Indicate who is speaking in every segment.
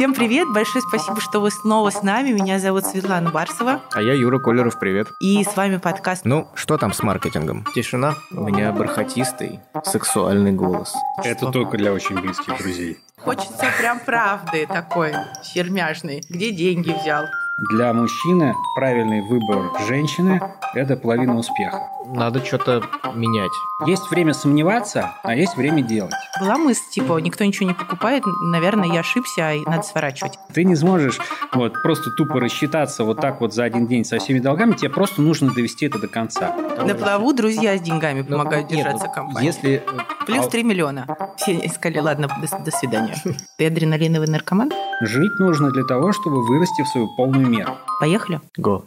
Speaker 1: Всем привет, большое спасибо, что вы снова с нами. Меня зовут Светлана Барсова.
Speaker 2: А я Юра Колеров, привет.
Speaker 1: И с вами подкаст
Speaker 2: Ну, что там с маркетингом? Тишина. У меня бархатистый, сексуальный голос.
Speaker 3: Это только для очень близких друзей.
Speaker 1: Хочется прям правды такой, сермяжный. Где деньги взял?
Speaker 3: Для мужчины правильный выбор женщины – это половина успеха.
Speaker 2: Надо что-то менять.
Speaker 3: Есть время сомневаться, а есть время делать.
Speaker 1: Была мысль, типа, никто ничего не покупает, наверное, я ошибся, и надо сворачивать.
Speaker 3: Ты не сможешь вот просто тупо рассчитаться вот так вот за один день со всеми долгами, тебе просто нужно довести это до конца.
Speaker 1: На плаву друзья с деньгами
Speaker 2: Ну,
Speaker 1: помогают
Speaker 2: нет,
Speaker 1: держаться компании.
Speaker 2: Если...
Speaker 1: Плюс
Speaker 2: а,
Speaker 1: 3 миллиона. Все сказали, ладно, до, до свидания. Ты адреналиновый наркоман?
Speaker 3: Жить нужно для того, чтобы вырасти в свою полную меру.
Speaker 1: Поехали?
Speaker 2: Го.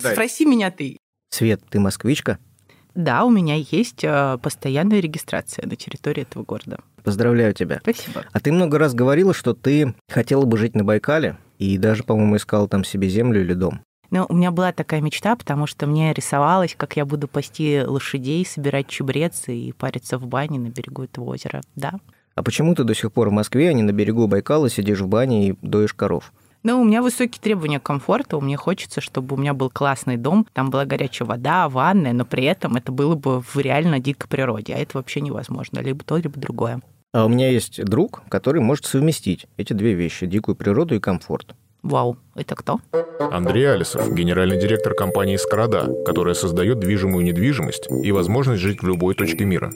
Speaker 1: Спроси меня ты.
Speaker 2: Свет, ты москвичка?
Speaker 1: Да, у меня есть э, постоянная регистрация на территории этого города.
Speaker 2: Поздравляю тебя.
Speaker 1: Спасибо.
Speaker 2: А ты много раз говорила, что ты хотела бы жить на Байкале, и даже, по-моему, искала там себе землю или дом.
Speaker 1: Ну, у меня была такая мечта, потому что мне рисовалось, как я буду пасти лошадей, собирать чебрец и париться в бане на берегу этого озера. Да.
Speaker 2: А почему ты до сих пор в Москве, а не на берегу Байкала сидишь в бане и доешь коров?
Speaker 1: Ну, у меня высокие требования к комфорту. Мне хочется, чтобы у меня был классный дом, там была горячая вода, ванная, но при этом это было бы в реально дикой природе. А это вообще невозможно. Либо то, либо другое.
Speaker 2: А у меня есть друг, который может совместить эти две вещи – дикую природу и комфорт.
Speaker 1: Вау, это кто?
Speaker 4: Андрей Алисов, генеральный директор компании «Скрада», которая создает движимую недвижимость и возможность жить в любой точке мира.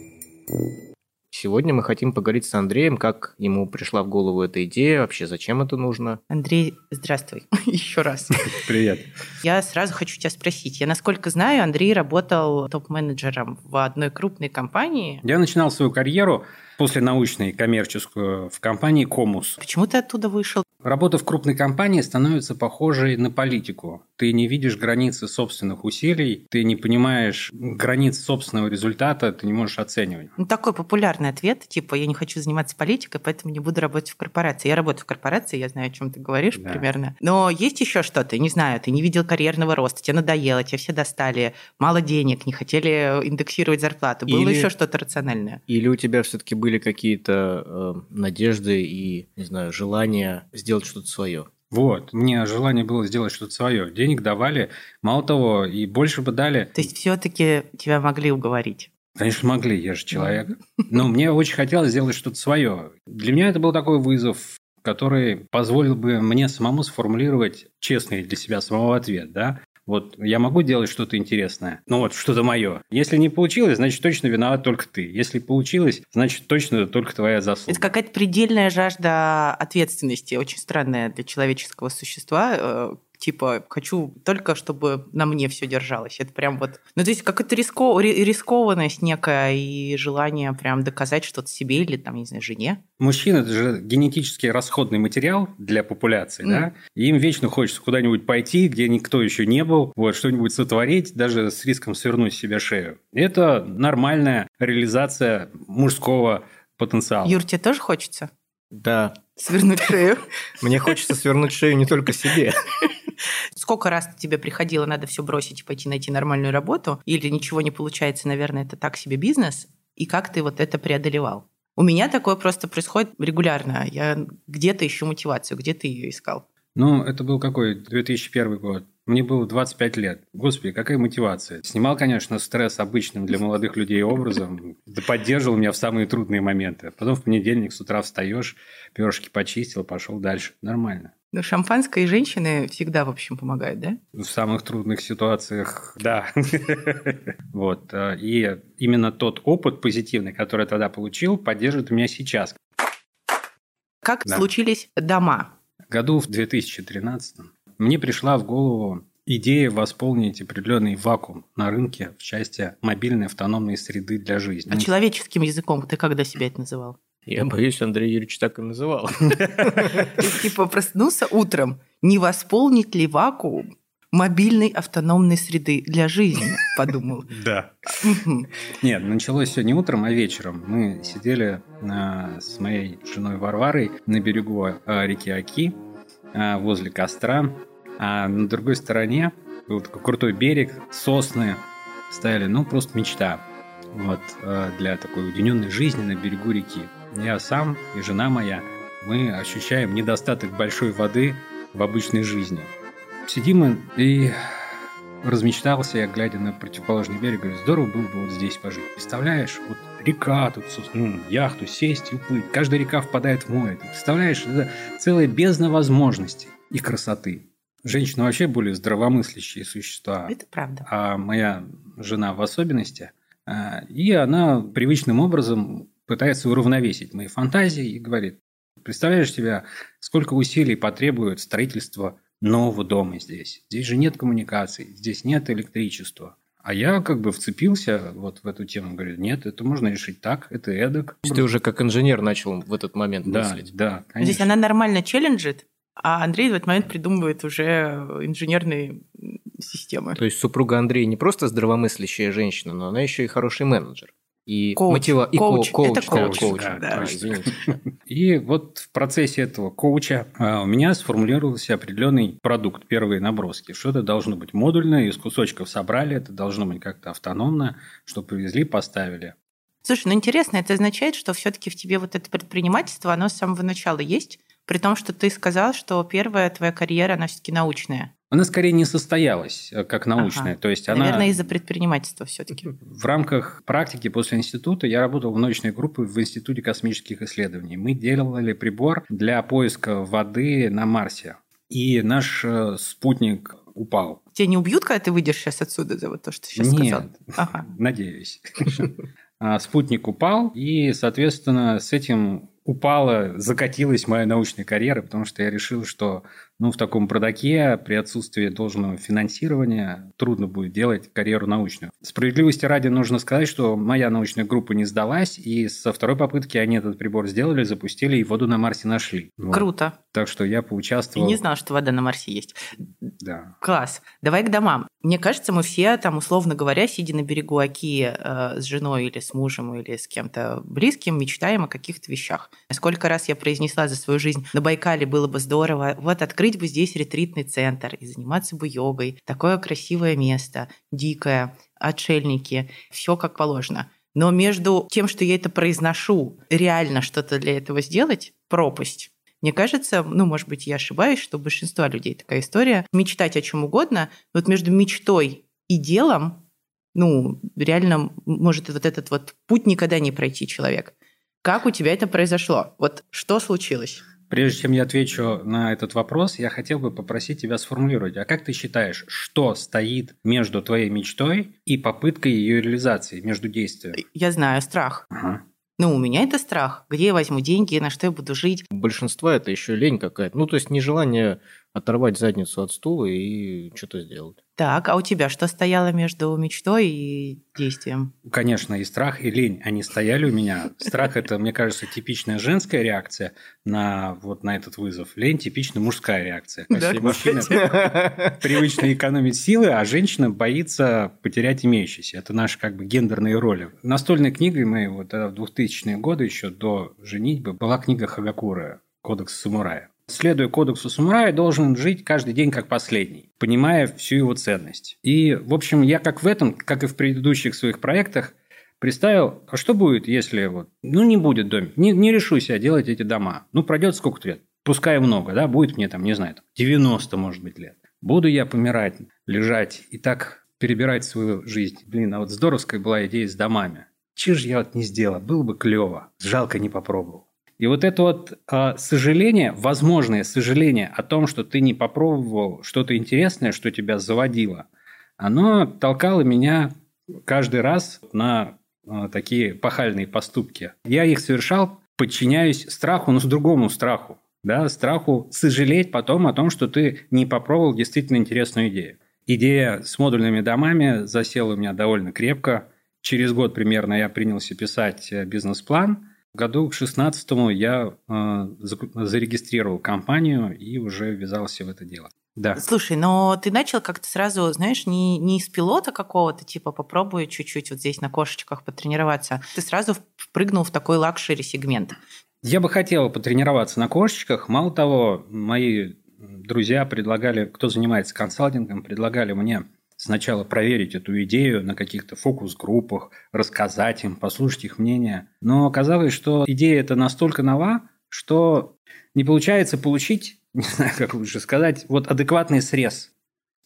Speaker 2: Сегодня мы хотим поговорить с Андреем, как ему пришла в голову эта идея, вообще зачем это нужно.
Speaker 1: Андрей, здравствуй еще раз.
Speaker 3: Привет.
Speaker 1: Я сразу хочу тебя спросить. Я, насколько знаю, Андрей работал топ-менеджером в одной крупной компании.
Speaker 3: Я начинал свою карьеру после научной коммерческую в компании «Комус».
Speaker 1: Почему ты оттуда вышел?
Speaker 3: Работа в крупной компании становится похожей на политику. Ты не видишь границы собственных усилий, ты не понимаешь границ собственного результата, ты не можешь оценивать.
Speaker 1: Ну, такой популярный ответ, типа, я не хочу заниматься политикой, поэтому не буду работать в корпорации. Я работаю в корпорации, я знаю, о чем ты говоришь
Speaker 3: Да.
Speaker 1: примерно. Но есть еще что-то, не знаю, ты не видел карьерного роста, тебе надоело, тебя все достали, мало денег, не хотели индексировать зарплату. Было
Speaker 2: Или-
Speaker 1: еще что-то рациональное.
Speaker 2: Или у тебя все-таки были какие-то э, надежды и, не знаю, желания сделать что-то свое?
Speaker 3: Вот, мне желание было сделать что-то свое. Денег давали, мало того, и больше бы дали.
Speaker 1: То есть все-таки тебя могли уговорить.
Speaker 3: Конечно, могли, я же человек. Но мне очень хотелось сделать что-то свое. Для меня это был такой вызов, который позволил бы мне самому сформулировать честный для себя самого ответ, да? Вот я могу делать что-то интересное, ну вот что-то мое. Если не получилось, значит точно виноват только ты. Если получилось, значит точно только твоя заслуга.
Speaker 1: Это какая-то предельная жажда ответственности, очень странная для человеческого существа. Типа, хочу только, чтобы на мне все держалось. Это прям вот... Ну, то есть, какая-то риско... ри- рискованность некая и желание прям доказать что-то себе или, там, не знаю, жене.
Speaker 3: Мужчина – это же генетически расходный материал для популяции,
Speaker 1: Мгм.
Speaker 3: да? И им вечно хочется куда-нибудь пойти, где никто еще не был, вот, что-нибудь сотворить, даже с риском свернуть себе шею. Это нормальная реализация мужского потенциала.
Speaker 1: Юр, тебе тоже хочется
Speaker 2: Да,
Speaker 1: свернуть шею?
Speaker 2: мне хочется свернуть шею не только себе.
Speaker 1: Сколько раз тебе приходило, надо все бросить и пойти найти нормальную работу? Или ничего не получается, наверное, это так себе бизнес? И как ты вот это преодолевал? У меня такое просто происходит регулярно. Я где-то ищу мотивацию, где ты ее искал?
Speaker 3: Ну, это был какой? 2001 год. Мне было 25 лет. Господи, какая мотивация. Снимал, конечно, стресс обычным для молодых людей образом. Да поддерживал меня в самые трудные моменты. Потом в понедельник с утра встаешь, перышки почистил, пошел дальше. Нормально.
Speaker 1: Ну, шампанское и женщины всегда, в общем, помогают, да?
Speaker 3: В самых трудных ситуациях, да. Вот. э, И именно тот опыт позитивный, который я тогда получил, поддерживает меня сейчас.
Speaker 1: Как случились дома?
Speaker 3: Году в 2013 мне пришла в голову идея восполнить определенный вакуум на рынке в части мобильной автономной среды для жизни.
Speaker 1: А человеческим языком ты когда себя это называл?
Speaker 2: Я боюсь, Андрей Юрьевич так и называл.
Speaker 1: Ты типа проснулся утром, не восполнить ли вакуум мобильной автономной среды для жизни, подумал.
Speaker 3: Да. Нет, началось все не утром, а вечером. Мы сидели а, с моей женой Варварой на берегу а, реки Аки, возле костра. А на другой стороне был такой крутой берег, сосны стояли, ну, просто мечта. Вот, а, для такой уединенной жизни на берегу реки. Я сам и жена моя мы ощущаем недостаток большой воды в обычной жизни. Сидим и размечтался я, глядя на противоположный берег, говорю, здорово было бы вот здесь пожить. Представляешь, вот река, тут ну, яхту сесть и уплыть. Каждая река впадает в море. Ты представляешь, это целая бездна возможностей и красоты. Женщины вообще более здравомыслящие существа.
Speaker 1: Это правда.
Speaker 3: А моя жена в особенности. А, и она привычным образом пытается уравновесить мои фантазии и говорит, представляешь себя, сколько усилий потребует строительство нового дома здесь. Здесь же нет коммуникаций, здесь нет электричества. А я как бы вцепился вот в эту тему, говорю, нет, это можно решить так, это эдак. То
Speaker 2: есть ты уже как инженер начал в этот момент
Speaker 3: да,
Speaker 2: мыслить?
Speaker 3: Да, конечно.
Speaker 1: Здесь она нормально челленджит, а Андрей в этот момент придумывает уже инженерные системы.
Speaker 2: То есть супруга Андрея не просто здравомыслящая женщина, но она еще и хороший менеджер. И
Speaker 1: коуч.
Speaker 2: мотива... и
Speaker 1: коуч.
Speaker 2: коуч,
Speaker 1: Это
Speaker 2: да,
Speaker 1: коуч,
Speaker 2: коуч.
Speaker 1: да.
Speaker 2: Да, извините.
Speaker 3: И вот в процессе этого коуча а, у меня сформулировался определенный продукт, первые наброски. Что это должно быть модульно, из кусочков собрали, это должно быть как-то автономно, что привезли, поставили.
Speaker 1: Слушай, ну интересно, это означает, что все-таки в тебе вот это предпринимательство, оно с самого начала есть, при том, что ты сказал, что первая твоя карьера, она все-таки научная.
Speaker 3: Она скорее не состоялась э, как научная.
Speaker 1: Ага.
Speaker 3: То есть
Speaker 1: Наверное,
Speaker 3: она...
Speaker 1: из-за предпринимательства все-таки.
Speaker 3: В рамках практики после института я работал в научной группе в Институте космических исследований. Мы делали прибор для поиска воды на Марсе. И наш э, спутник упал.
Speaker 1: Тебя не убьют, когда ты выйдешь сейчас отсюда за вот то, что ты сейчас
Speaker 3: Нет,
Speaker 1: сказал? Ага.
Speaker 3: надеюсь. А, Спутник упал, и, соответственно, с этим упала, закатилась моя научная карьера, потому что я решил, что ну, в таком продаке при отсутствии должного финансирования трудно будет делать карьеру научную. Справедливости ради нужно сказать, что моя научная группа не сдалась, и со второй попытки они этот прибор сделали, запустили и воду на Марсе нашли. Вот.
Speaker 1: Круто.
Speaker 3: Так что я
Speaker 1: Я
Speaker 3: поучаствовал.
Speaker 1: не знал, что вода на Марсе есть.
Speaker 3: Да.
Speaker 1: Класс. Давай к домам. Мне кажется, мы все там, условно говоря, сидя на берегу Оки э, с женой или с мужем или с кем-то близким, мечтаем о каких-то вещах. Сколько раз я произнесла за свою жизнь, на Байкале было бы здорово, вот открыть бы здесь ретритный центр и заниматься бы йогой. Такое красивое место, дикое, отшельники, все как положено. Но между тем, что я это произношу, реально что-то для этого сделать, пропасть. Мне кажется, ну, может быть, я ошибаюсь, что у большинства людей такая история. Мечтать о чем угодно, но вот между мечтой и делом, ну, реально может вот этот вот путь никогда не пройти человек. Как у тебя это произошло? Вот что случилось?
Speaker 3: Прежде чем я отвечу на этот вопрос, я хотел бы попросить тебя сформулировать, а как ты считаешь, что стоит между твоей мечтой и попыткой ее реализации, между действием?
Speaker 1: Я знаю, страх.
Speaker 3: Ага.
Speaker 1: Ну, у меня это страх. Где я возьму деньги, на что я буду жить?
Speaker 2: У большинства это еще лень какая-то. Ну, то есть нежелание оторвать задницу от стула и что-то сделать.
Speaker 1: Так, а у тебя что стояло между мечтой и действием?
Speaker 3: Конечно, и страх, и лень, они стояли у меня. Страх – это, мне кажется, типичная женская реакция на, вот, на этот вызов. Лень – типичная мужская реакция.
Speaker 1: Да,
Speaker 3: Мужчина привычно экономить силы, а женщина боится потерять имеющиеся. Это наши как бы гендерные роли. Настольной книгой мы вот тогда в 2000-е годы, еще до женитьбы, была книга Хагакура «Кодекс самурая». Следуя кодексу самурая, должен жить каждый день как последний, понимая всю его ценность. И, в общем, я как в этом, как и в предыдущих своих проектах, представил, а что будет, если вот, ну, не будет домик, не, не решусь я делать эти дома. Ну, пройдет сколько лет? Пускай много, да, будет мне там, не знаю, 90, может быть, лет. Буду я помирать, лежать и так перебирать свою жизнь. Блин, а вот здоровская была идея с домами. Че же я вот не сделал? Было бы клево. Жалко не попробовал. И вот это вот э, сожаление, возможное сожаление о том, что ты не попробовал что-то интересное, что тебя заводило, оно толкало меня каждый раз на э, такие пахальные поступки. Я их совершал, подчиняюсь страху, но с другому страху. Да, страху сожалеть потом о том, что ты не попробовал действительно интересную идею. Идея с модульными домами засела у меня довольно крепко. Через год примерно я принялся писать э, бизнес-план – году к 16 я э, зарегистрировал компанию и уже ввязался в это дело. Да.
Speaker 1: Слушай, но ты начал как-то сразу, знаешь, не, не из пилота какого-то, типа попробуй чуть-чуть вот здесь на кошечках потренироваться. Ты сразу впрыгнул в такой лакшери-сегмент.
Speaker 3: Я бы хотел потренироваться на кошечках. Мало того, мои друзья предлагали, кто занимается консалтингом, предлагали мне сначала проверить эту идею на каких-то фокус-группах, рассказать им, послушать их мнение. Но оказалось, что идея эта настолько нова, что не получается получить, не знаю, как лучше сказать, вот адекватный срез.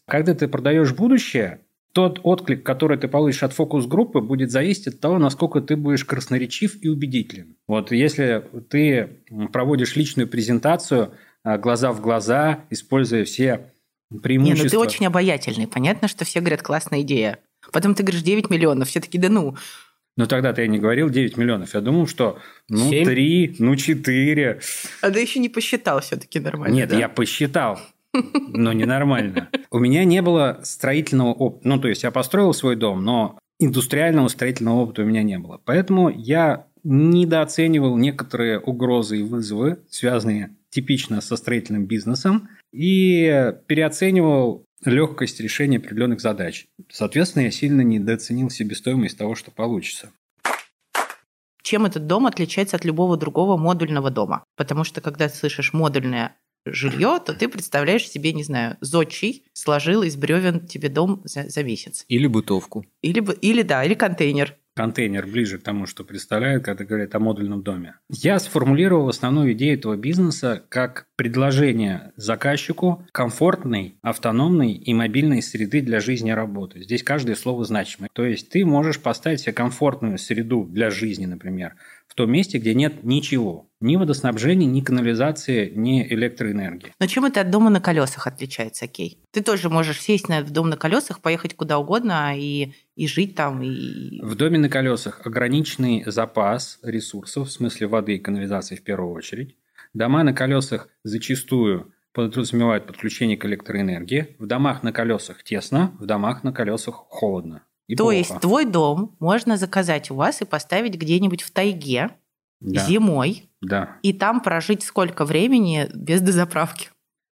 Speaker 3: Когда ты продаешь будущее, тот отклик, который ты получишь от фокус-группы, будет зависеть от того, насколько ты будешь красноречив и убедителен. Вот если ты проводишь личную презентацию а, глаза в глаза, используя все преимущества...
Speaker 1: Не, ну ты очень обаятельный. Понятно, что все говорят, классная идея. Потом ты говоришь 9 миллионов, все таки да ну.
Speaker 3: Но тогда-то я не говорил 9 миллионов. Я думал, что ну 7? 3, ну 4.
Speaker 1: А ты еще не посчитал все-таки нормально,
Speaker 3: Нет,
Speaker 1: да?
Speaker 3: я посчитал но ненормально. У меня не было строительного опыта. Ну, то есть, я построил свой дом, но индустриального строительного опыта у меня не было. Поэтому я недооценивал некоторые угрозы и вызовы, связанные типично со строительным бизнесом, и переоценивал легкость решения определенных задач. Соответственно, я сильно недооценил себестоимость того, что получится.
Speaker 1: Чем этот дом отличается от любого другого модульного дома? Потому что когда ты слышишь модульное жилье, то ты представляешь себе, не знаю, зодчий сложил из бревен тебе дом за, за месяц.
Speaker 2: Или бытовку.
Speaker 1: Или, или да, или контейнер.
Speaker 3: Контейнер ближе к тому, что представляют, когда говорят о модульном доме. Я сформулировал основную идею этого бизнеса как предложение заказчику комфортной, автономной и мобильной среды для жизни и работы. Здесь каждое слово значимое. То есть ты можешь поставить себе комфортную среду для жизни, например, в том месте, где нет ничего. Ни водоснабжения, ни канализации, ни электроэнергии.
Speaker 1: Но чем это от дома на колесах отличается, Кей? Ты тоже можешь сесть на, в дом на колесах, поехать куда угодно и, и жить там. И...
Speaker 3: В доме на колесах ограниченный запас ресурсов, в смысле воды и канализации в первую очередь. Дома на колесах зачастую подразумевают подключение к электроэнергии. В домах на колесах тесно, в домах на колесах холодно.
Speaker 1: И То плохо. есть твой дом можно заказать у вас и поставить где-нибудь в тайге да. зимой.
Speaker 3: Да.
Speaker 1: И там прожить сколько времени без дозаправки.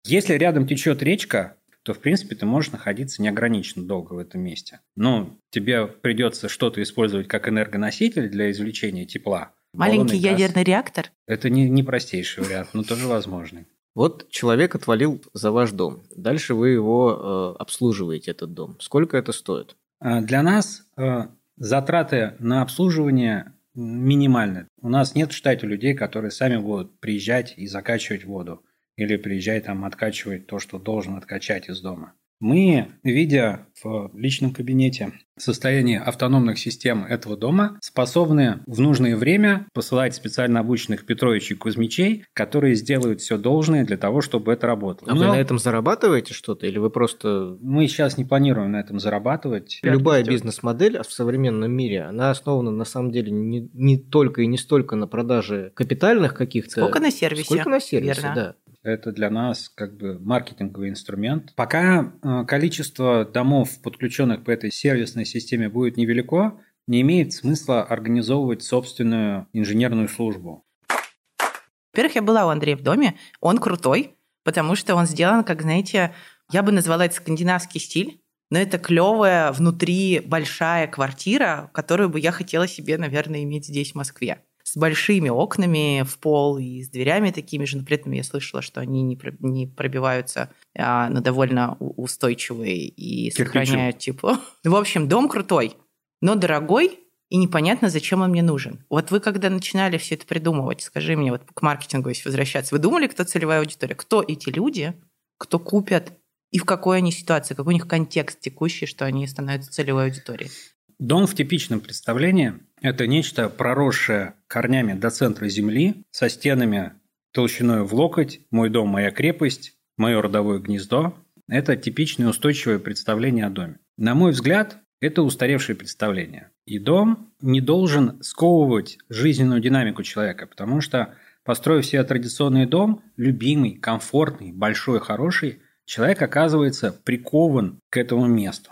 Speaker 3: Если рядом течет речка, то, в принципе, ты можешь находиться неограниченно долго в этом месте. Ну, тебе придется что-то использовать как энергоноситель для извлечения тепла.
Speaker 1: Маленький ядерный газ. реактор?
Speaker 3: Это не, не простейший вариант, но тоже возможный.
Speaker 2: Вот человек отвалил за ваш дом. Дальше вы его э, обслуживаете, этот дом. Сколько это стоит?
Speaker 3: А, для нас э, затраты на обслуживание минимальны. У нас нет в штате людей, которые сами будут приезжать и закачивать воду. Или приезжать там откачивать то, что должен откачать из дома. Мы, видя в личном кабинете состояние автономных систем этого дома, способны в нужное время посылать специально обученных Петровичей Кузьмичей, которые сделают все должное для того, чтобы это работало.
Speaker 2: А Но... вы на этом зарабатываете что-то или вы просто...
Speaker 3: Мы сейчас не планируем на этом зарабатывать.
Speaker 2: Любая бизнес-модель в современном мире, она основана на самом деле не, не только и не столько на продаже капитальных каких-то...
Speaker 1: Сколько на сервисе.
Speaker 2: Сколько на сервисе, Верно. да.
Speaker 3: Это для нас как бы маркетинговый инструмент. Пока э, количество домов, подключенных по этой сервисной системе, будет невелико, не имеет смысла организовывать собственную инженерную службу.
Speaker 1: Во-первых, я была у Андрея в доме. Он крутой, потому что он сделан, как, знаете, я бы назвала это скандинавский стиль. Но это клевая внутри большая квартира, которую бы я хотела себе, наверное, иметь здесь, в Москве с большими окнами в пол и с дверями такими же, этом я слышала, что они не, не пробиваются, а, но довольно устойчивые и сохраняют тепло. В общем, дом крутой, но дорогой, и непонятно, зачем он мне нужен. Вот вы, когда начинали все это придумывать, скажи мне, вот к маркетингу, если возвращаться, вы думали, кто целевая аудитория? Кто эти люди, кто купят, и в какой они ситуации, какой у них контекст текущий, что они становятся целевой аудиторией?
Speaker 3: Дом в типичном представлении – это нечто проросшее корнями до центра земли, со стенами толщиной в локоть, мой дом, моя крепость, мое родовое гнездо. Это типичное устойчивое представление о доме. На мой взгляд, это устаревшее представление. И дом не должен сковывать жизненную динамику человека, потому что, построив себе традиционный дом, любимый, комфортный, большой, хороший, человек оказывается прикован к этому месту.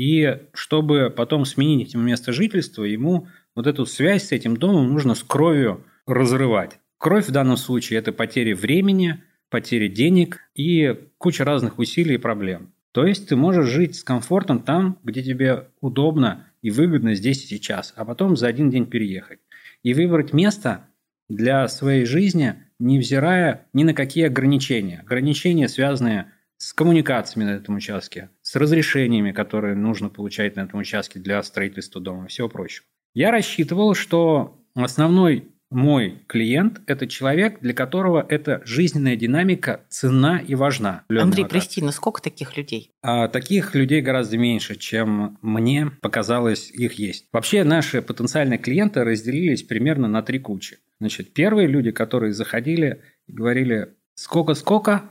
Speaker 3: И чтобы потом сменить место жительства, ему вот эту связь с этим домом нужно с кровью разрывать. Кровь в данном случае – это потери времени, потери денег и куча разных усилий и проблем. То есть ты можешь жить с комфортом там, где тебе удобно и выгодно здесь и сейчас, а потом за один день переехать. И выбрать место для своей жизни, невзирая ни на какие ограничения. Ограничения, связанные с коммуникациями на этом участке, с разрешениями, которые нужно получать на этом участке для строительства дома и всего прочего. Я рассчитывал, что основной мой клиент – это человек, для которого эта жизненная динамика цена и важна.
Speaker 1: Андрей, прости, но сколько таких людей?
Speaker 3: А, таких людей гораздо меньше, чем мне показалось их есть. Вообще наши потенциальные клиенты разделились примерно на три кучи. Значит, первые люди, которые заходили и говорили «сколько-сколько?»,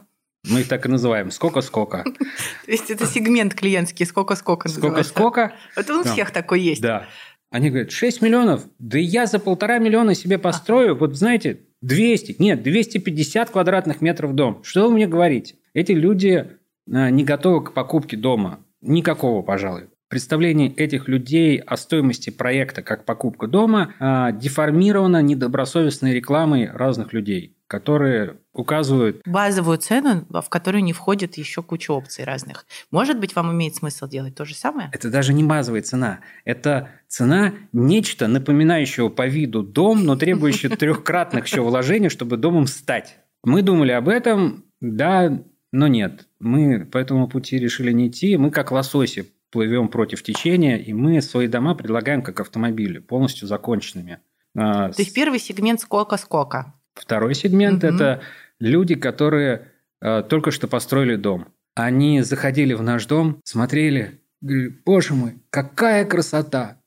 Speaker 3: мы их так и называем. Сколько-сколько.
Speaker 1: То есть это сегмент клиентский. Сколько-сколько
Speaker 3: Сколько-сколько.
Speaker 1: Это у всех такой есть.
Speaker 3: Да. Они говорят, 6 миллионов? Да я за полтора миллиона себе построю, вот знаете, 200, нет, 250 квадратных метров дом. Что вы мне говорите? Эти люди а, не готовы к покупке дома. Никакого, пожалуй. Представление этих людей о стоимости проекта как покупка дома а, деформировано недобросовестной рекламой разных людей которые указывают...
Speaker 1: Базовую цену, в которую не входит еще куча опций разных. Может быть, вам имеет смысл делать то же самое?
Speaker 3: Это даже не базовая цена. Это цена нечто напоминающего по виду дом, но требующего трехкратных еще вложений, чтобы домом стать. Мы думали об этом, да, но нет. Мы по этому пути решили не идти. Мы как лососи плывем против течения, и мы свои дома предлагаем как автомобили, полностью законченными.
Speaker 1: А, то есть первый сегмент сколько-сколько?
Speaker 3: Второй сегмент угу. это люди, которые э, только что построили дом. Они заходили в наш дом, смотрели, говорили, боже мой, какая красота!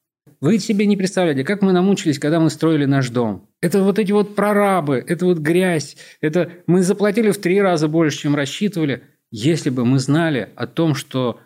Speaker 3: Вы себе не представляете, как мы намучились, когда мы строили наш дом. Это вот эти вот прорабы, это вот грязь, это мы заплатили в три раза больше, чем рассчитывали. Если бы мы знали о том, что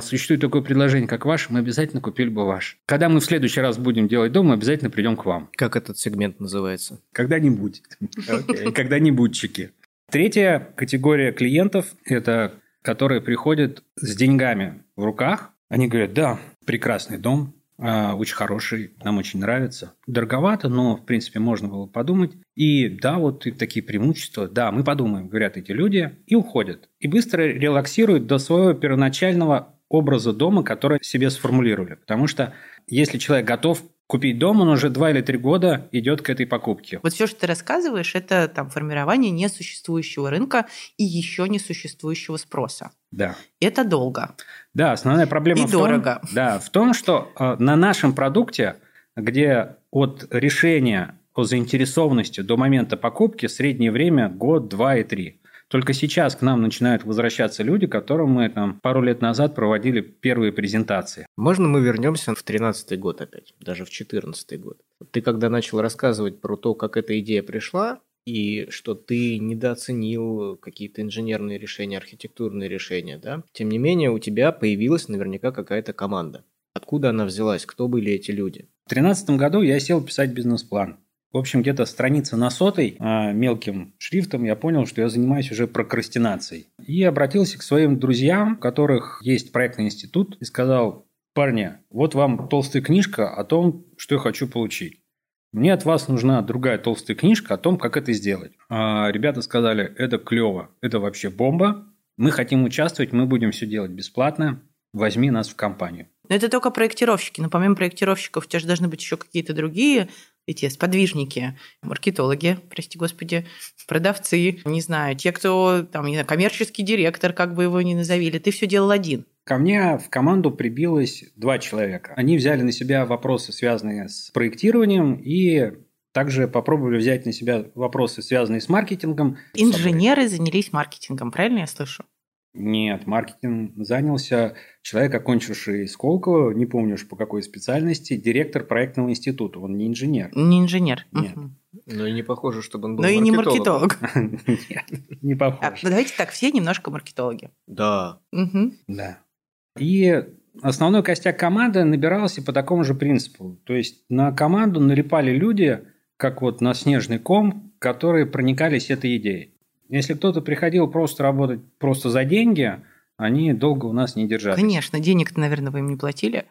Speaker 3: существует такое предложение, как ваше, мы обязательно купили бы ваш. Когда мы в следующий раз будем делать дом, мы обязательно придем к вам.
Speaker 2: Как этот сегмент называется?
Speaker 3: Когда-нибудь. Когда-нибудь чеки. Третья категория клиентов – это которые приходят с деньгами в руках. Они говорят, да, прекрасный дом, а, очень хороший, нам очень нравится. Дороговато, но, в принципе, можно было подумать. И да, вот и такие преимущества, да, мы подумаем, говорят эти люди, и уходят. И быстро релаксируют до своего первоначального образа дома, который себе сформулировали. Потому что если человек готов купить дом, он уже два или три года идет к этой покупке.
Speaker 1: Вот все, что ты рассказываешь, это там формирование несуществующего рынка и еще несуществующего спроса.
Speaker 3: Да.
Speaker 1: Это долго.
Speaker 3: Да, основная проблема
Speaker 1: и
Speaker 3: в
Speaker 1: дорого.
Speaker 3: том, да, в том, что э, на нашем продукте, где от решения о заинтересованности до момента покупки среднее время год, два и три. Только сейчас к нам начинают возвращаться люди, которым мы там пару лет назад проводили первые презентации.
Speaker 2: Можно мы вернемся в 13 год опять, даже в 14 год? Ты когда начал рассказывать про то, как эта идея пришла, и что ты недооценил какие-то инженерные решения, архитектурные решения, да? Тем не менее, у тебя появилась наверняка какая-то команда. Откуда она взялась? Кто были эти люди?
Speaker 3: В 2013 году я сел писать бизнес-план. В общем, где-то страница на сотой а, мелким шрифтом я понял, что я занимаюсь уже прокрастинацией. И обратился к своим друзьям, у которых есть проектный институт, и сказал, парни, вот вам толстая книжка о том, что я хочу получить. Мне от вас нужна другая толстая книжка о том, как это сделать. А ребята сказали, это клево, это вообще бомба. Мы хотим участвовать, мы будем все делать бесплатно. Возьми нас в компанию.
Speaker 1: Но это только проектировщики. Но помимо проектировщиков у тебя же должны быть еще какие-то другие эти сподвижники, маркетологи, прости господи, продавцы, не знаю, те, кто там, не знаю, коммерческий директор, как бы его ни назовили, ты все делал один.
Speaker 3: Ко мне в команду прибилось два человека. Они взяли на себя вопросы, связанные с проектированием, и также попробовали взять на себя вопросы, связанные с маркетингом.
Speaker 1: Инженеры занялись маркетингом, правильно я слышу?
Speaker 3: Нет, маркетинг занялся человек, окончивший Сколково, не помню уж по какой специальности, директор проектного института. Он не инженер.
Speaker 1: Не инженер.
Speaker 3: Нет.
Speaker 2: Ну и не похоже, чтобы он был
Speaker 1: Но и не маркетолог.
Speaker 3: Нет, не похож. А,
Speaker 1: давайте так, все немножко маркетологи.
Speaker 2: Да.
Speaker 3: Да. И основной костяк команды набирался по такому же принципу. То есть на команду налипали люди, как вот на снежный ком, которые проникались этой идеей. Если кто-то приходил просто работать просто за деньги, они долго у нас не держались.
Speaker 1: Конечно, денег-то, наверное, вы им не платили.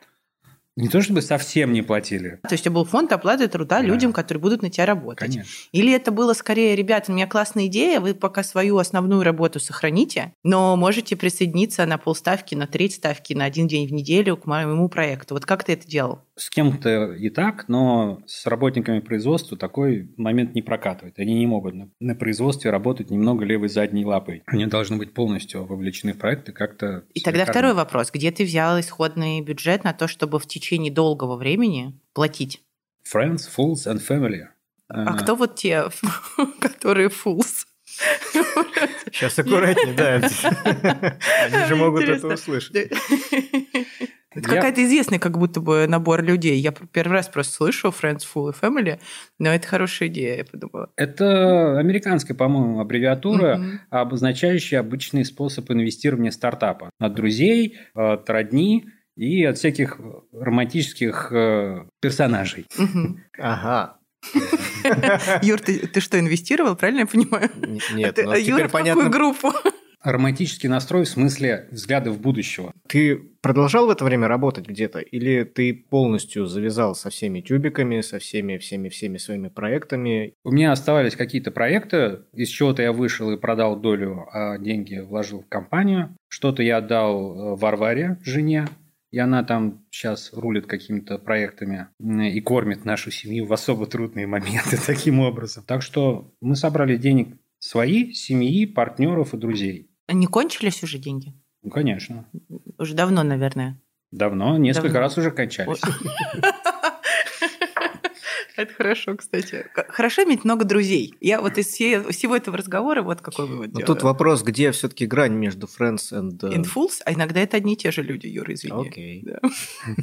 Speaker 3: Не то чтобы совсем не платили.
Speaker 1: То есть это был фонд оплаты труда да. людям, которые будут на тебя работать.
Speaker 3: Конечно.
Speaker 1: Или это было скорее, ребята, у меня классная идея, вы пока свою основную работу сохраните, но можете присоединиться на полставки, на треть ставки, на один день в неделю к моему проекту. Вот как ты это делал?
Speaker 3: С кем-то и так, но с работниками производства такой момент не прокатывает. Они не могут на, на производстве работать немного левой задней лапой. Они должны быть полностью вовлечены в проекты как-то.
Speaker 1: И тогда кормить. второй вопрос. Где ты взял исходный бюджет на то, чтобы в течение долгого времени платить?
Speaker 3: Friends, fools and family.
Speaker 1: А кто вот те, которые fools?
Speaker 2: Сейчас аккуратнее, да. Они же могут это услышать.
Speaker 1: Это я... какая-то известный как будто бы набор людей. Я первый раз просто слышу Friends, Full и Family, но это хорошая идея, я подумала.
Speaker 3: Это американская, по-моему, аббревиатура, mm-hmm. обозначающая обычный способ инвестирования стартапа. От друзей, от родни и от всяких романтических э, персонажей.
Speaker 1: Mm-hmm.
Speaker 2: Ага.
Speaker 1: Юр, ты, ты что, инвестировал, правильно я понимаю?
Speaker 2: Нет, а
Speaker 1: но Юр, теперь в понятно... какую группу?
Speaker 3: Романтический настрой в смысле взглядов будущего.
Speaker 2: Ты продолжал в это время работать где-то? Или ты полностью завязал со всеми тюбиками, со всеми, всеми, всеми своими проектами?
Speaker 3: У меня оставались какие-то проекты, из чего-то я вышел и продал долю, а деньги вложил в компанию. Что-то я отдал э, Варваре, жене, и она там сейчас рулит какими-то проектами и кормит нашу семью в особо трудные моменты таким образом. Так что мы собрали денег свои, семьи, партнеров и друзей.
Speaker 1: Не кончились уже деньги?
Speaker 3: Ну, конечно.
Speaker 1: Уже давно, наверное.
Speaker 3: Давно, несколько давно. раз уже кончались.
Speaker 1: Это хорошо, кстати. Хорошо иметь много друзей. Я вот из всего этого разговора вот какой вывод
Speaker 2: делаю. Тут вопрос, где все-таки грань между friends and...
Speaker 1: And э, fools, а иногда это одни и те же люди, Юра, извини.
Speaker 2: Окей.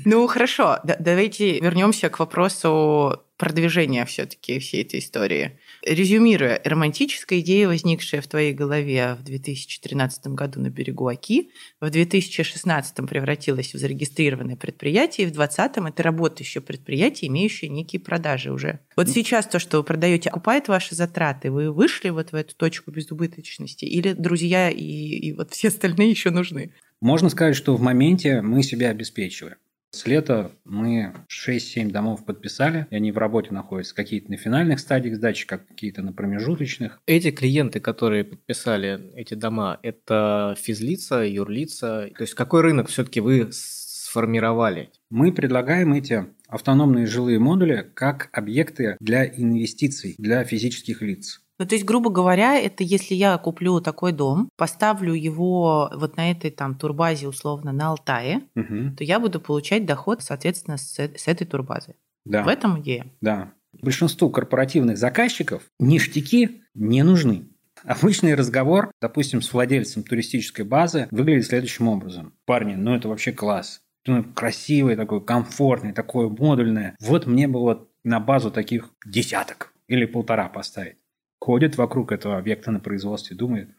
Speaker 1: Ну, хорошо. Давайте вернемся к вопросу продвижения все-таки всей этой истории. Резюмируя, романтическая идея, возникшая в твоей голове в 2013 году на берегу Оки, в 2016 превратилась в зарегистрированное предприятие, и в 2020 это работающее предприятие, имеющее некие продажи уже. Вот сейчас то, что вы продаете, окупает ваши затраты. Вы вышли вот в эту точку безубыточности? Или друзья и, и вот все остальные еще нужны?
Speaker 3: Можно сказать, что в моменте мы себя обеспечиваем. С лета мы 6-7 домов подписали, и они в работе находятся. Какие-то на финальных стадиях сдачи, как какие-то на промежуточных.
Speaker 2: Эти клиенты, которые подписали эти дома, это физлица, юрлица? То есть какой рынок все-таки вы сформировали?
Speaker 3: Мы предлагаем эти автономные жилые модули как объекты для инвестиций для физических лиц.
Speaker 1: Ну, то есть, грубо говоря, это если я куплю такой дом, поставлю его вот на этой там турбазе условно на Алтае, угу. то я буду получать доход, соответственно, с, с этой турбазы. Да. В этом идея.
Speaker 3: Да. Большинству корпоративных заказчиков ништяки не нужны. Обычный разговор, допустим, с владельцем туристической базы выглядит следующим образом. Парни, ну это вообще класс. Ну, красивый, такой комфортный, такое модульное. Вот мне бы вот на базу таких десяток или полтора поставить ходит вокруг этого объекта на производстве, думает,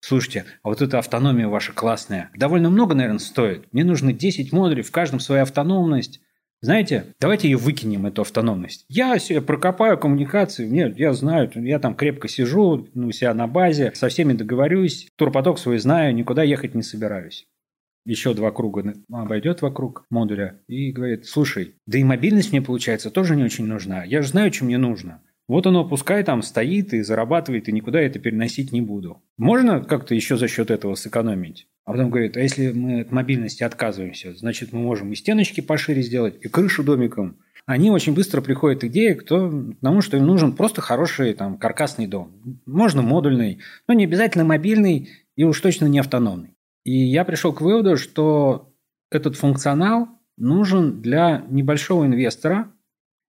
Speaker 3: слушайте, а вот эта автономия ваша классная, довольно много, наверное, стоит. Мне нужно 10 модулей, в каждом своя автономность. Знаете, давайте ее выкинем, эту автономность. Я себе прокопаю коммуникации, нет, я знаю, я там крепко сижу ну, у себя на базе, со всеми договорюсь, турпоток свой знаю, никуда ехать не собираюсь. Еще два круга обойдет вокруг модуля и говорит, слушай, да и мобильность мне, получается, тоже не очень нужна. Я же знаю, что мне нужно. Вот оно пускай там стоит и зарабатывает, и никуда это переносить не буду. Можно как-то еще за счет этого сэкономить? А потом говорит, а если мы от мобильности отказываемся, значит, мы можем и стеночки пошире сделать, и крышу домиком. Они очень быстро приходят идеи к тому, что им нужен просто хороший там, каркасный дом. Можно модульный, но не обязательно мобильный и уж точно не автономный. И я пришел к выводу, что этот функционал нужен для небольшого инвестора,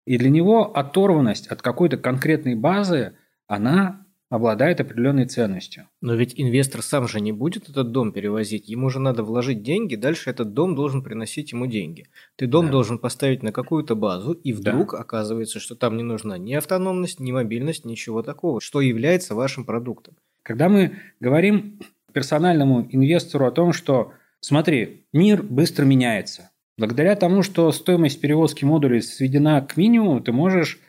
Speaker 3: и для него оторванность от какой-то конкретной базы, она обладает определенной ценностью.
Speaker 2: Но ведь инвестор сам же не будет этот дом перевозить. Ему же надо вложить деньги, дальше этот дом должен приносить ему деньги. Ты дом да. должен поставить на какую-то базу, и вдруг да. оказывается, что там не нужна ни автономность, ни мобильность, ничего такого, что является вашим продуктом.
Speaker 3: Когда мы говорим персональному инвестору о том, что смотри, мир быстро меняется, Благодаря тому, что стоимость перевозки модулей сведена к минимуму, ты можешь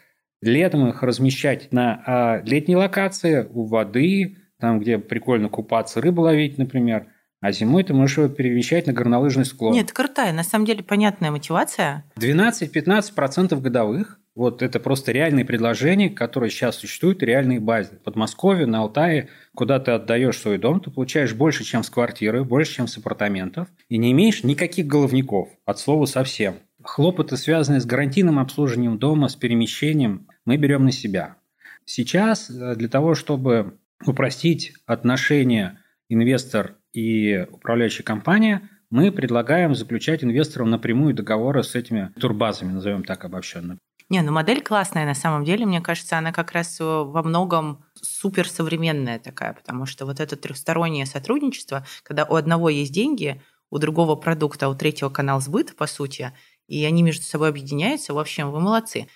Speaker 3: летом их размещать на а, летней локации, у воды, там, где прикольно купаться, рыбу ловить, например. А зимой ты можешь его перемещать на горнолыжный склон.
Speaker 1: Нет, крутая, на самом деле понятная мотивация.
Speaker 3: 12-15% годовых вот это просто реальные предложения, которые сейчас существуют, реальные базы. В Подмосковье, на Алтае, куда ты отдаешь свой дом, ты получаешь больше, чем с квартиры, больше, чем с апартаментов, и не имеешь никаких головников, от слова совсем. Хлопоты, связанные с гарантийным обслуживанием дома, с перемещением, мы берем на себя. Сейчас э, для того, чтобы упростить отношения инвестор и управляющая компания, мы предлагаем заключать инвесторам напрямую договоры с этими турбазами, назовем так обобщенно.
Speaker 1: Не, ну модель классная на самом деле. Мне кажется, она как раз э, во многом суперсовременная такая, потому что вот это трехстороннее сотрудничество, когда у одного есть деньги, у другого продукта, у третьего канал сбыта, по сути, и они между собой объединяются, в общем, вы молодцы.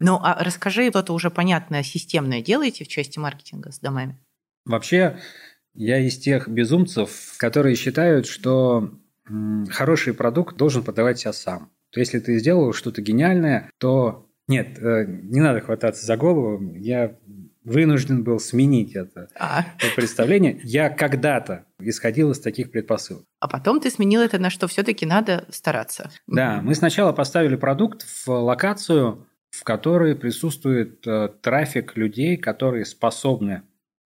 Speaker 1: Ну, а расскажи, что-то уже понятное, системное делаете в части маркетинга с домами?
Speaker 3: Вообще, я из тех безумцев, которые считают, что хороший продукт должен продавать себя сам. То если ты сделал что-то гениальное, то нет, э, не надо хвататься за голову. Я вынужден был сменить это а. представление. Я когда-то исходил из таких предпосылок.
Speaker 1: А потом ты сменил это на что все-таки надо стараться.
Speaker 3: Да, мы сначала поставили продукт в локацию, в которой присутствует э, трафик людей, которые способны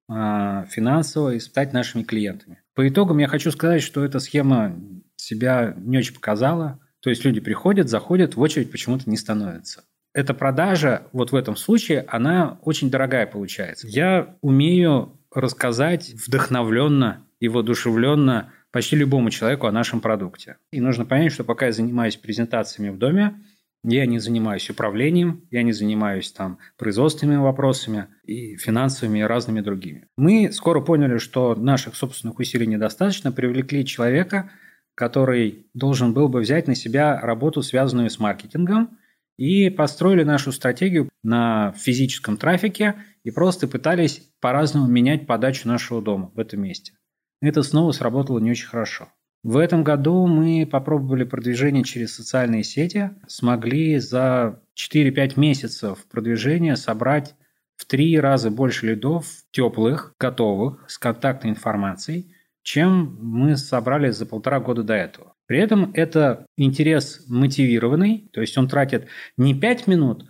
Speaker 3: э, финансово стать нашими клиентами. По итогам я хочу сказать, что эта схема себя не очень показала. То есть люди приходят, заходят, в очередь почему-то не становятся эта продажа вот в этом случае, она очень дорогая получается. Я умею рассказать вдохновленно и воодушевленно почти любому человеку о нашем продукте. И нужно понять, что пока я занимаюсь презентациями в доме, я не занимаюсь управлением, я не занимаюсь там производственными вопросами и финансовыми и разными другими. Мы скоро поняли, что наших собственных усилий недостаточно, привлекли человека, который должен был бы взять на себя работу, связанную с маркетингом, и построили нашу стратегию на физическом трафике и просто пытались по-разному менять подачу нашего дома в этом месте. Это снова сработало не очень хорошо. В этом году мы попробовали продвижение через социальные сети, смогли за 4-5 месяцев продвижения собрать в три раза больше лидов теплых, готовых, с контактной информацией, чем мы собрали за полтора года до этого. При этом это интерес мотивированный, то есть он тратит не 5 минут,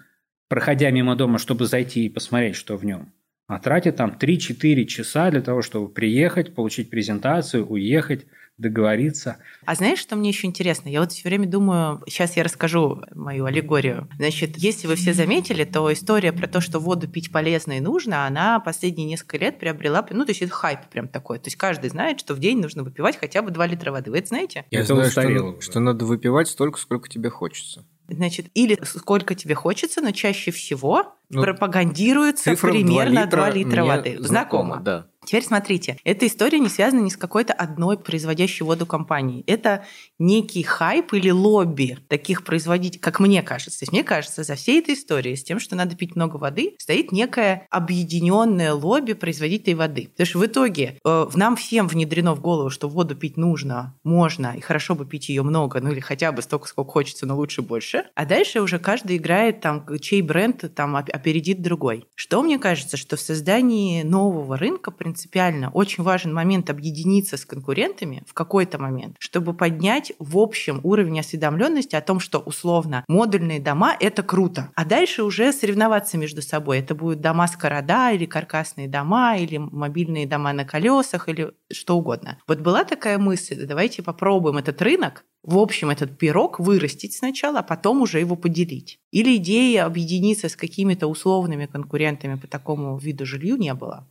Speaker 3: проходя мимо дома, чтобы зайти и посмотреть, что в нем, а тратит там 3-4 часа для того, чтобы приехать, получить презентацию, уехать, договориться.
Speaker 1: А знаешь, что мне еще интересно? Я вот все время думаю, сейчас я расскажу мою аллегорию. Значит, если вы все заметили, то история про то, что воду пить полезно и нужно, она последние несколько лет приобрела, ну, то есть это хайп прям такой. То есть каждый знает, что в день нужно выпивать хотя бы 2 литра воды. Вы это знаете?
Speaker 2: Я, я знаю, что, что надо выпивать столько, сколько тебе хочется.
Speaker 1: Значит, или сколько тебе хочется, но чаще всего ну, пропагандируется примерно 2 литра, 2 литра воды. Знакомо, знакомо,
Speaker 2: да.
Speaker 1: Теперь смотрите, эта история не связана ни с какой-то одной производящей воду компанией. Это некий хайп или лобби таких производителей, как мне кажется. То есть мне кажется, за всей этой историей с тем, что надо пить много воды, стоит некое объединенное лобби производителей воды. Потому что в итоге э, нам всем внедрено в голову, что воду пить нужно, можно, и хорошо бы пить ее много, ну или хотя бы столько, сколько хочется, но лучше больше. А дальше уже каждый играет там, чей бренд там опередит другой. Что мне кажется, что в создании нового рынка принципиально очень важен момент объединиться с конкурентами в какой-то момент, чтобы поднять в общем уровень осведомленности о том, что условно модульные дома – это круто. А дальше уже соревноваться между собой. Это будут дома с города или каркасные дома, или мобильные дома на колесах, или что угодно. Вот была такая мысль, давайте попробуем этот рынок в общем, этот пирог вырастить сначала, а потом уже его поделить. Или идеи объединиться с какими-то условными конкурентами по такому виду жилью не было.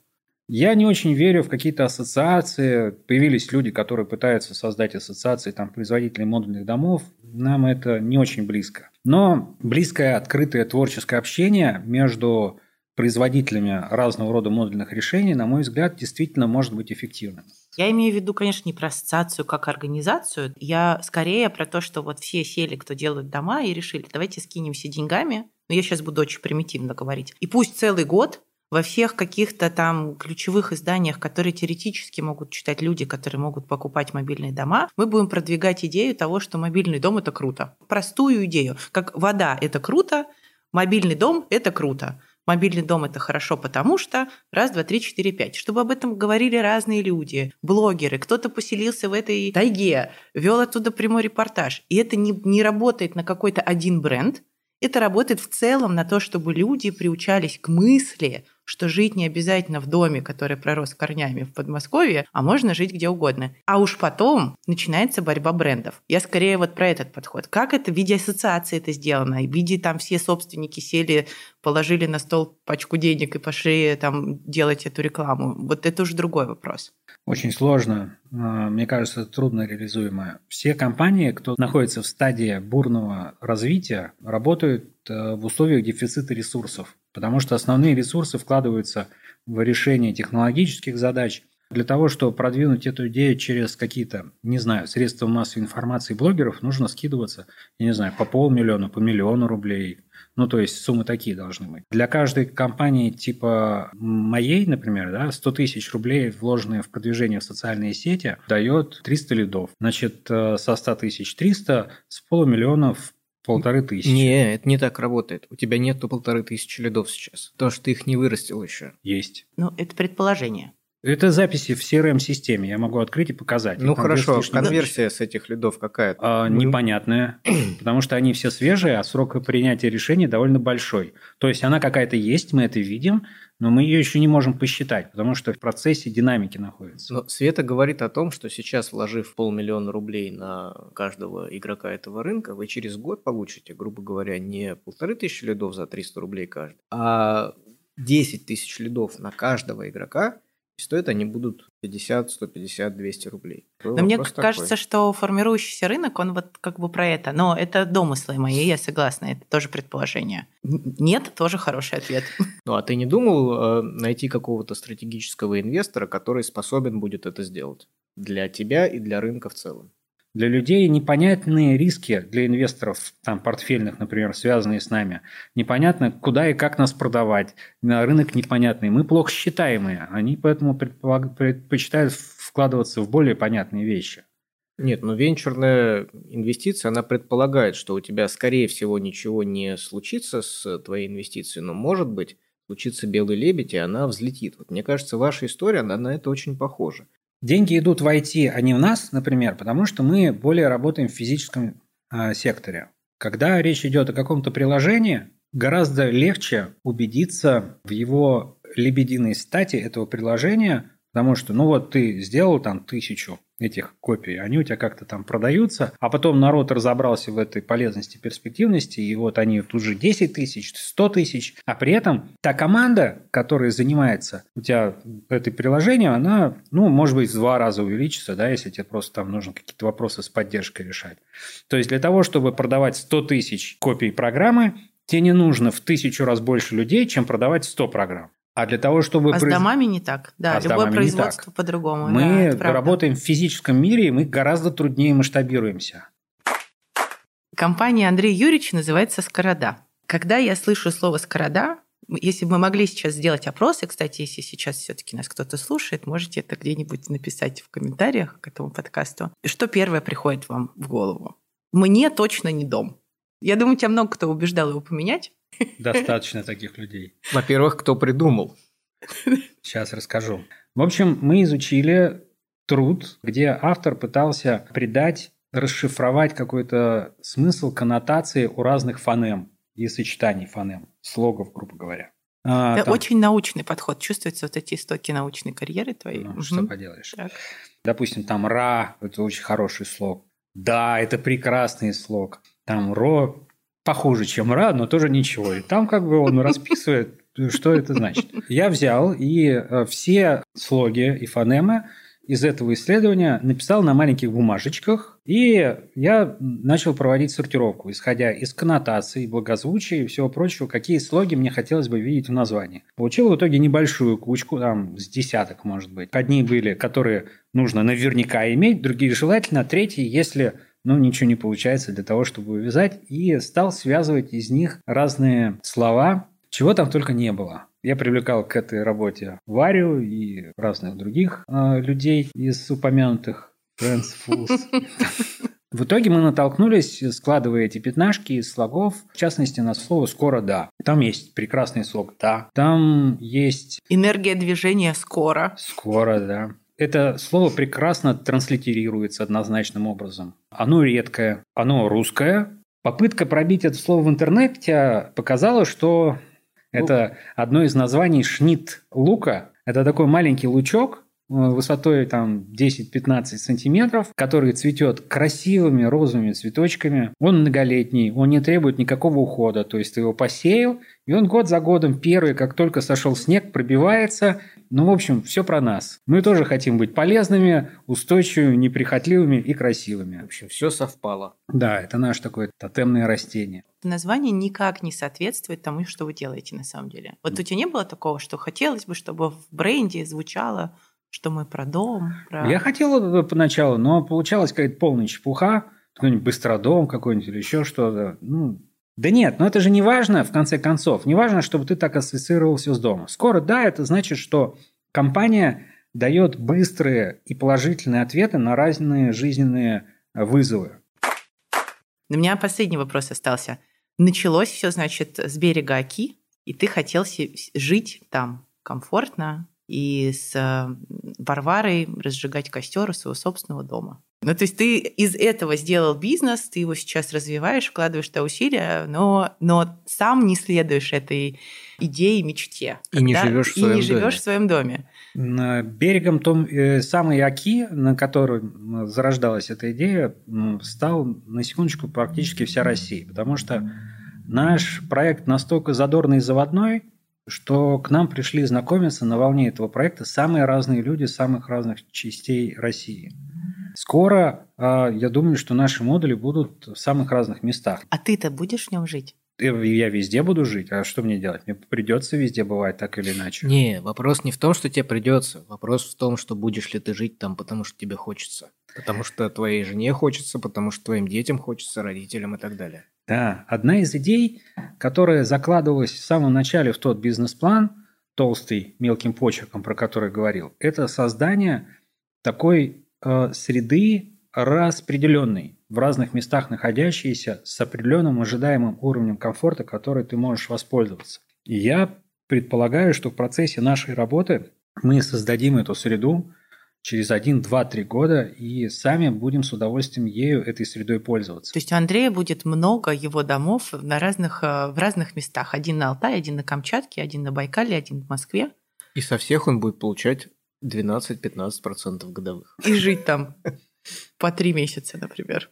Speaker 3: Я не очень верю в какие-то ассоциации. Появились люди, которые пытаются создать ассоциации там, производителей модульных домов. Нам это не очень близко. Но близкое, открытое творческое общение между производителями разного рода модульных решений, на мой взгляд, действительно может быть эффективным.
Speaker 1: Я имею в виду, конечно, не про ассоциацию как организацию. Я скорее про то, что вот все сели, кто делает дома, и решили, давайте скинемся деньгами. Но я сейчас буду очень примитивно говорить. И пусть целый год во всех каких-то там ключевых изданиях, которые теоретически могут читать люди, которые могут покупать мобильные дома, мы будем продвигать идею того, что мобильный дом – это круто. Простую идею. Как вода – это круто, мобильный дом – это круто. Мобильный дом – это хорошо, потому что раз, два, три, четыре, пять. Чтобы об этом говорили разные люди, блогеры. Кто-то поселился в этой тайге, вел оттуда прямой репортаж. И это не, не работает на какой-то один бренд, это работает в целом на то, чтобы люди приучались к мысли, что жить не обязательно в доме, который пророс корнями в Подмосковье, а можно жить где угодно. А уж потом начинается борьба брендов. Я скорее вот про этот подход. Как это в виде ассоциации это сделано? В виде там все собственники сели, положили на стол пачку денег и пошли там делать эту рекламу. Вот это уже другой вопрос.
Speaker 3: Очень сложно. А, мне кажется, трудно реализуемо. Все компании, кто находится в стадии бурного развития, работают э, в условиях дефицита ресурсов, потому что основные ресурсы вкладываются в решение технологических задач. Для того, чтобы продвинуть эту идею через какие-то, не знаю, средства массовой информации блогеров, нужно скидываться, я не знаю, по полмиллиона, по миллиону рублей, ну, то есть суммы такие должны быть. Для каждой компании типа моей, например, да, 100 тысяч рублей, вложенные в продвижение в социальные сети, дает 300 лидов. Значит, э, со 100 тысяч 300 с полумиллионов полторы тысячи.
Speaker 2: Не, это не так работает. У тебя нету полторы тысячи лидов сейчас. Потому что ты их не вырастил еще.
Speaker 3: Есть.
Speaker 1: Ну, это предположение.
Speaker 3: Это записи в CRM-системе. Я могу открыть и показать.
Speaker 2: Ну хорошо, конверсия с этих лидов какая-то?
Speaker 3: А, ну... Непонятная, потому что они все свежие, а срок принятия решения довольно большой. То есть она какая-то есть, мы это видим, но мы ее еще не можем посчитать, потому что в процессе динамики находится.
Speaker 2: Но Света говорит о том, что сейчас, вложив полмиллиона рублей на каждого игрока этого рынка, вы через год получите, грубо говоря, не полторы тысячи лидов за 300 рублей каждый, а 10 тысяч лидов на каждого игрока, и стоят они будут 50, 150, 200 рублей.
Speaker 1: Был Но мне кажется, такой. что формирующийся рынок, он вот как бы про это. Но это домыслы мои, я согласна, это тоже предположение. Нет, тоже хороший ответ.
Speaker 2: Ну а ты не думал э, найти какого-то стратегического инвестора, который способен будет это сделать? Для тебя и для рынка в целом.
Speaker 3: Для людей непонятные риски для инвесторов, там, портфельных, например, связанные с нами. Непонятно, куда и как нас продавать. На рынок непонятный. Мы плохо считаемые. Они поэтому предпочитают вкладываться в более понятные вещи.
Speaker 2: Нет, но венчурная инвестиция, она предполагает, что у тебя, скорее всего, ничего не случится с твоей инвестицией, но, может быть, случится белый лебедь, и она взлетит. Вот мне кажется, ваша история, она на это очень похожа.
Speaker 3: Деньги идут в IT, а не в нас, например, потому что мы более работаем в физическом э, секторе. Когда речь идет о каком-то приложении, гораздо легче убедиться в его лебединой стати этого приложения, потому что, ну вот ты сделал там тысячу этих копий, они у тебя как-то там продаются, а потом народ разобрался в этой полезности, перспективности, и вот они тут же 10 тысяч, 100 тысяч, а при этом та команда, которая занимается у тебя этой приложением, она, ну, может быть, в два раза увеличится, да, если тебе просто там нужно какие-то вопросы с поддержкой решать. То есть для того, чтобы продавать 100 тысяч копий программы, тебе не нужно в тысячу раз больше людей, чем продавать 100 программ. А для того, чтобы...
Speaker 1: А произ... с домами не так. Да, а любое производство по-другому.
Speaker 3: Мы да, работаем в физическом мире, и мы гораздо труднее масштабируемся.
Speaker 1: Компания Андрея Юрьевича называется «Скорода». Когда я слышу слово «скорода», если бы мы могли сейчас сделать опросы, кстати, если сейчас все-таки нас кто-то слушает, можете это где-нибудь написать в комментариях к этому подкасту. Что первое приходит вам в голову? Мне точно не дом. Я думаю, тебя много кто убеждал его поменять.
Speaker 3: Достаточно таких людей.
Speaker 2: Во-первых, кто придумал?
Speaker 3: Сейчас расскажу. В общем, мы изучили труд, где автор пытался придать, расшифровать какой-то смысл коннотации у разных фонем и сочетаний фонем, слогов, грубо говоря.
Speaker 1: А, Это там... очень научный подход. Чувствуются вот эти истоки научной карьеры твоей.
Speaker 3: Ну, угу. Что поделаешь. Так. Допустим, там «ра» – это очень хороший слог. «Да» – это прекрасный слог. Там «ро» похуже, чем Ра, но тоже ничего. И там как бы он расписывает, что это значит. Я взял и э, все слоги и фонемы из этого исследования написал на маленьких бумажечках, и я начал проводить сортировку, исходя из коннотаций, благозвучия и всего прочего, какие слоги мне хотелось бы видеть в названии. Получил в итоге небольшую кучку, там, с десяток, может быть. Одни были, которые нужно наверняка иметь, другие желательно, третьи, если но ничего не получается для того, чтобы увязать, и стал связывать из них разные слова, чего там только не было. Я привлекал к этой работе Варю и разных других э, людей из упомянутых Friends Fools. В итоге мы натолкнулись, складывая эти пятнашки из слогов, в частности, на слово «скоро да». Там есть прекрасный слог «да». Там есть...
Speaker 1: Энергия движения «скоро».
Speaker 3: «Скоро», да. Это слово прекрасно транслитерируется однозначным образом. Оно редкое, оно русское. Попытка пробить это слово в интернете показала, что Это одно из названий шнит лука. Это такой маленький лучок, высотой там 10-15 сантиметров, который цветет красивыми розовыми цветочками. Он многолетний, он не требует никакого ухода, то есть ты его посеял, и он год за годом первый, как только сошел снег, пробивается. Ну, в общем, все про нас. Мы тоже хотим быть полезными, устойчивыми, неприхотливыми и красивыми.
Speaker 2: В общем, все совпало.
Speaker 3: Да, это наше такое тотемное растение.
Speaker 1: Название никак не соответствует тому, что вы делаете на самом деле. Вот у тебя не было такого, что хотелось бы, чтобы в бренде звучало что мы про дом. Про...
Speaker 3: Я хотел поначалу, но получалась какая-то полная чепуха. Какой-нибудь быстродом какой-нибудь или еще что-то. Ну, да нет, но это же не важно, в конце концов. Не важно, чтобы ты так ассоциировался с домом. Скоро, да, это значит, что компания дает быстрые и положительные ответы на разные жизненные вызовы.
Speaker 1: У меня последний вопрос остался. Началось все, значит, с берега Оки, и ты хотел жить там комфортно, и с э, Варварой разжигать костер у своего собственного дома. Ну, то есть ты из этого сделал бизнес, ты его сейчас развиваешь, вкладываешь туда усилия, но, но сам не следуешь этой идее, мечте.
Speaker 2: И не живешь в своем
Speaker 1: и не живешь доме. в своем доме.
Speaker 3: На берегом том э, самой Оки, на которой зарождалась эта идея, стал на секундочку практически вся Россия, потому что наш проект настолько задорный и заводной, что к нам пришли знакомиться на волне этого проекта самые разные люди самых разных частей России. Скоро, а, я думаю, что наши модули будут в самых разных местах.
Speaker 1: А ты-то будешь в нем жить?
Speaker 3: Я везде буду жить, а что мне делать? Мне придется везде бывать так или иначе.
Speaker 2: Не, вопрос не в том, что тебе придется. Вопрос в том, что будешь ли ты жить там, потому что тебе хочется. Потому что твоей жене хочется, потому что твоим детям хочется, родителям и так далее.
Speaker 3: Да, одна из идей, которая закладывалась в самом начале в тот бизнес-план, толстый мелким почерком, про который говорил, это создание такой э, среды распределенной, в разных местах находящейся, с определенным ожидаемым уровнем комфорта, который ты можешь воспользоваться. И я предполагаю, что в процессе нашей работы мы создадим эту среду, через один, два, три года и сами будем с удовольствием ею, этой средой пользоваться.
Speaker 1: То есть у Андрея будет много его домов на разных, э, в разных местах. Один на Алтае, один на Камчатке, один на Байкале, один в Москве.
Speaker 2: И со всех он будет получать 12-15% годовых.
Speaker 1: И жить там по три месяца, например.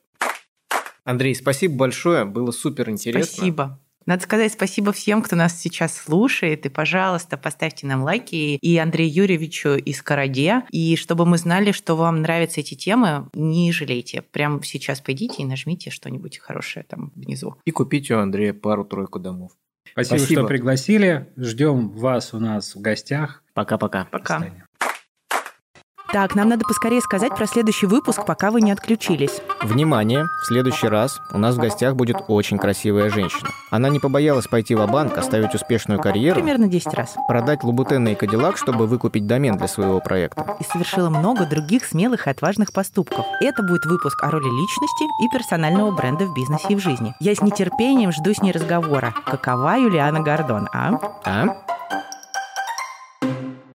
Speaker 2: Андрей, спасибо большое, было супер интересно.
Speaker 1: Спасибо. Надо сказать спасибо всем, кто нас сейчас слушает. И, пожалуйста, поставьте нам лайки и Андрею Юрьевичу из Скороде. И чтобы мы знали, что вам нравятся эти темы, не жалейте. Прямо сейчас пойдите и нажмите что-нибудь хорошее там внизу.
Speaker 2: И купите у Андрея пару-тройку домов.
Speaker 3: Спасибо, Спасибо, что пригласили. Ждем вас у нас в гостях.
Speaker 2: Пока-пока.
Speaker 1: Пока. -пока. Пока. Так, нам надо поскорее сказать про следующий выпуск, пока вы не отключились.
Speaker 2: Внимание! В следующий раз у нас в гостях будет очень красивая женщина. Она не побоялась пойти в банк оставить успешную карьеру.
Speaker 1: Примерно 10 раз.
Speaker 2: Продать Лабутены и Кадиллак, чтобы выкупить домен для своего проекта.
Speaker 1: И совершила много других смелых и отважных поступков. Это будет выпуск о роли личности и персонального бренда в бизнесе и в жизни. Я с нетерпением жду с ней разговора. Какова Юлиана Гордон, а?
Speaker 2: А?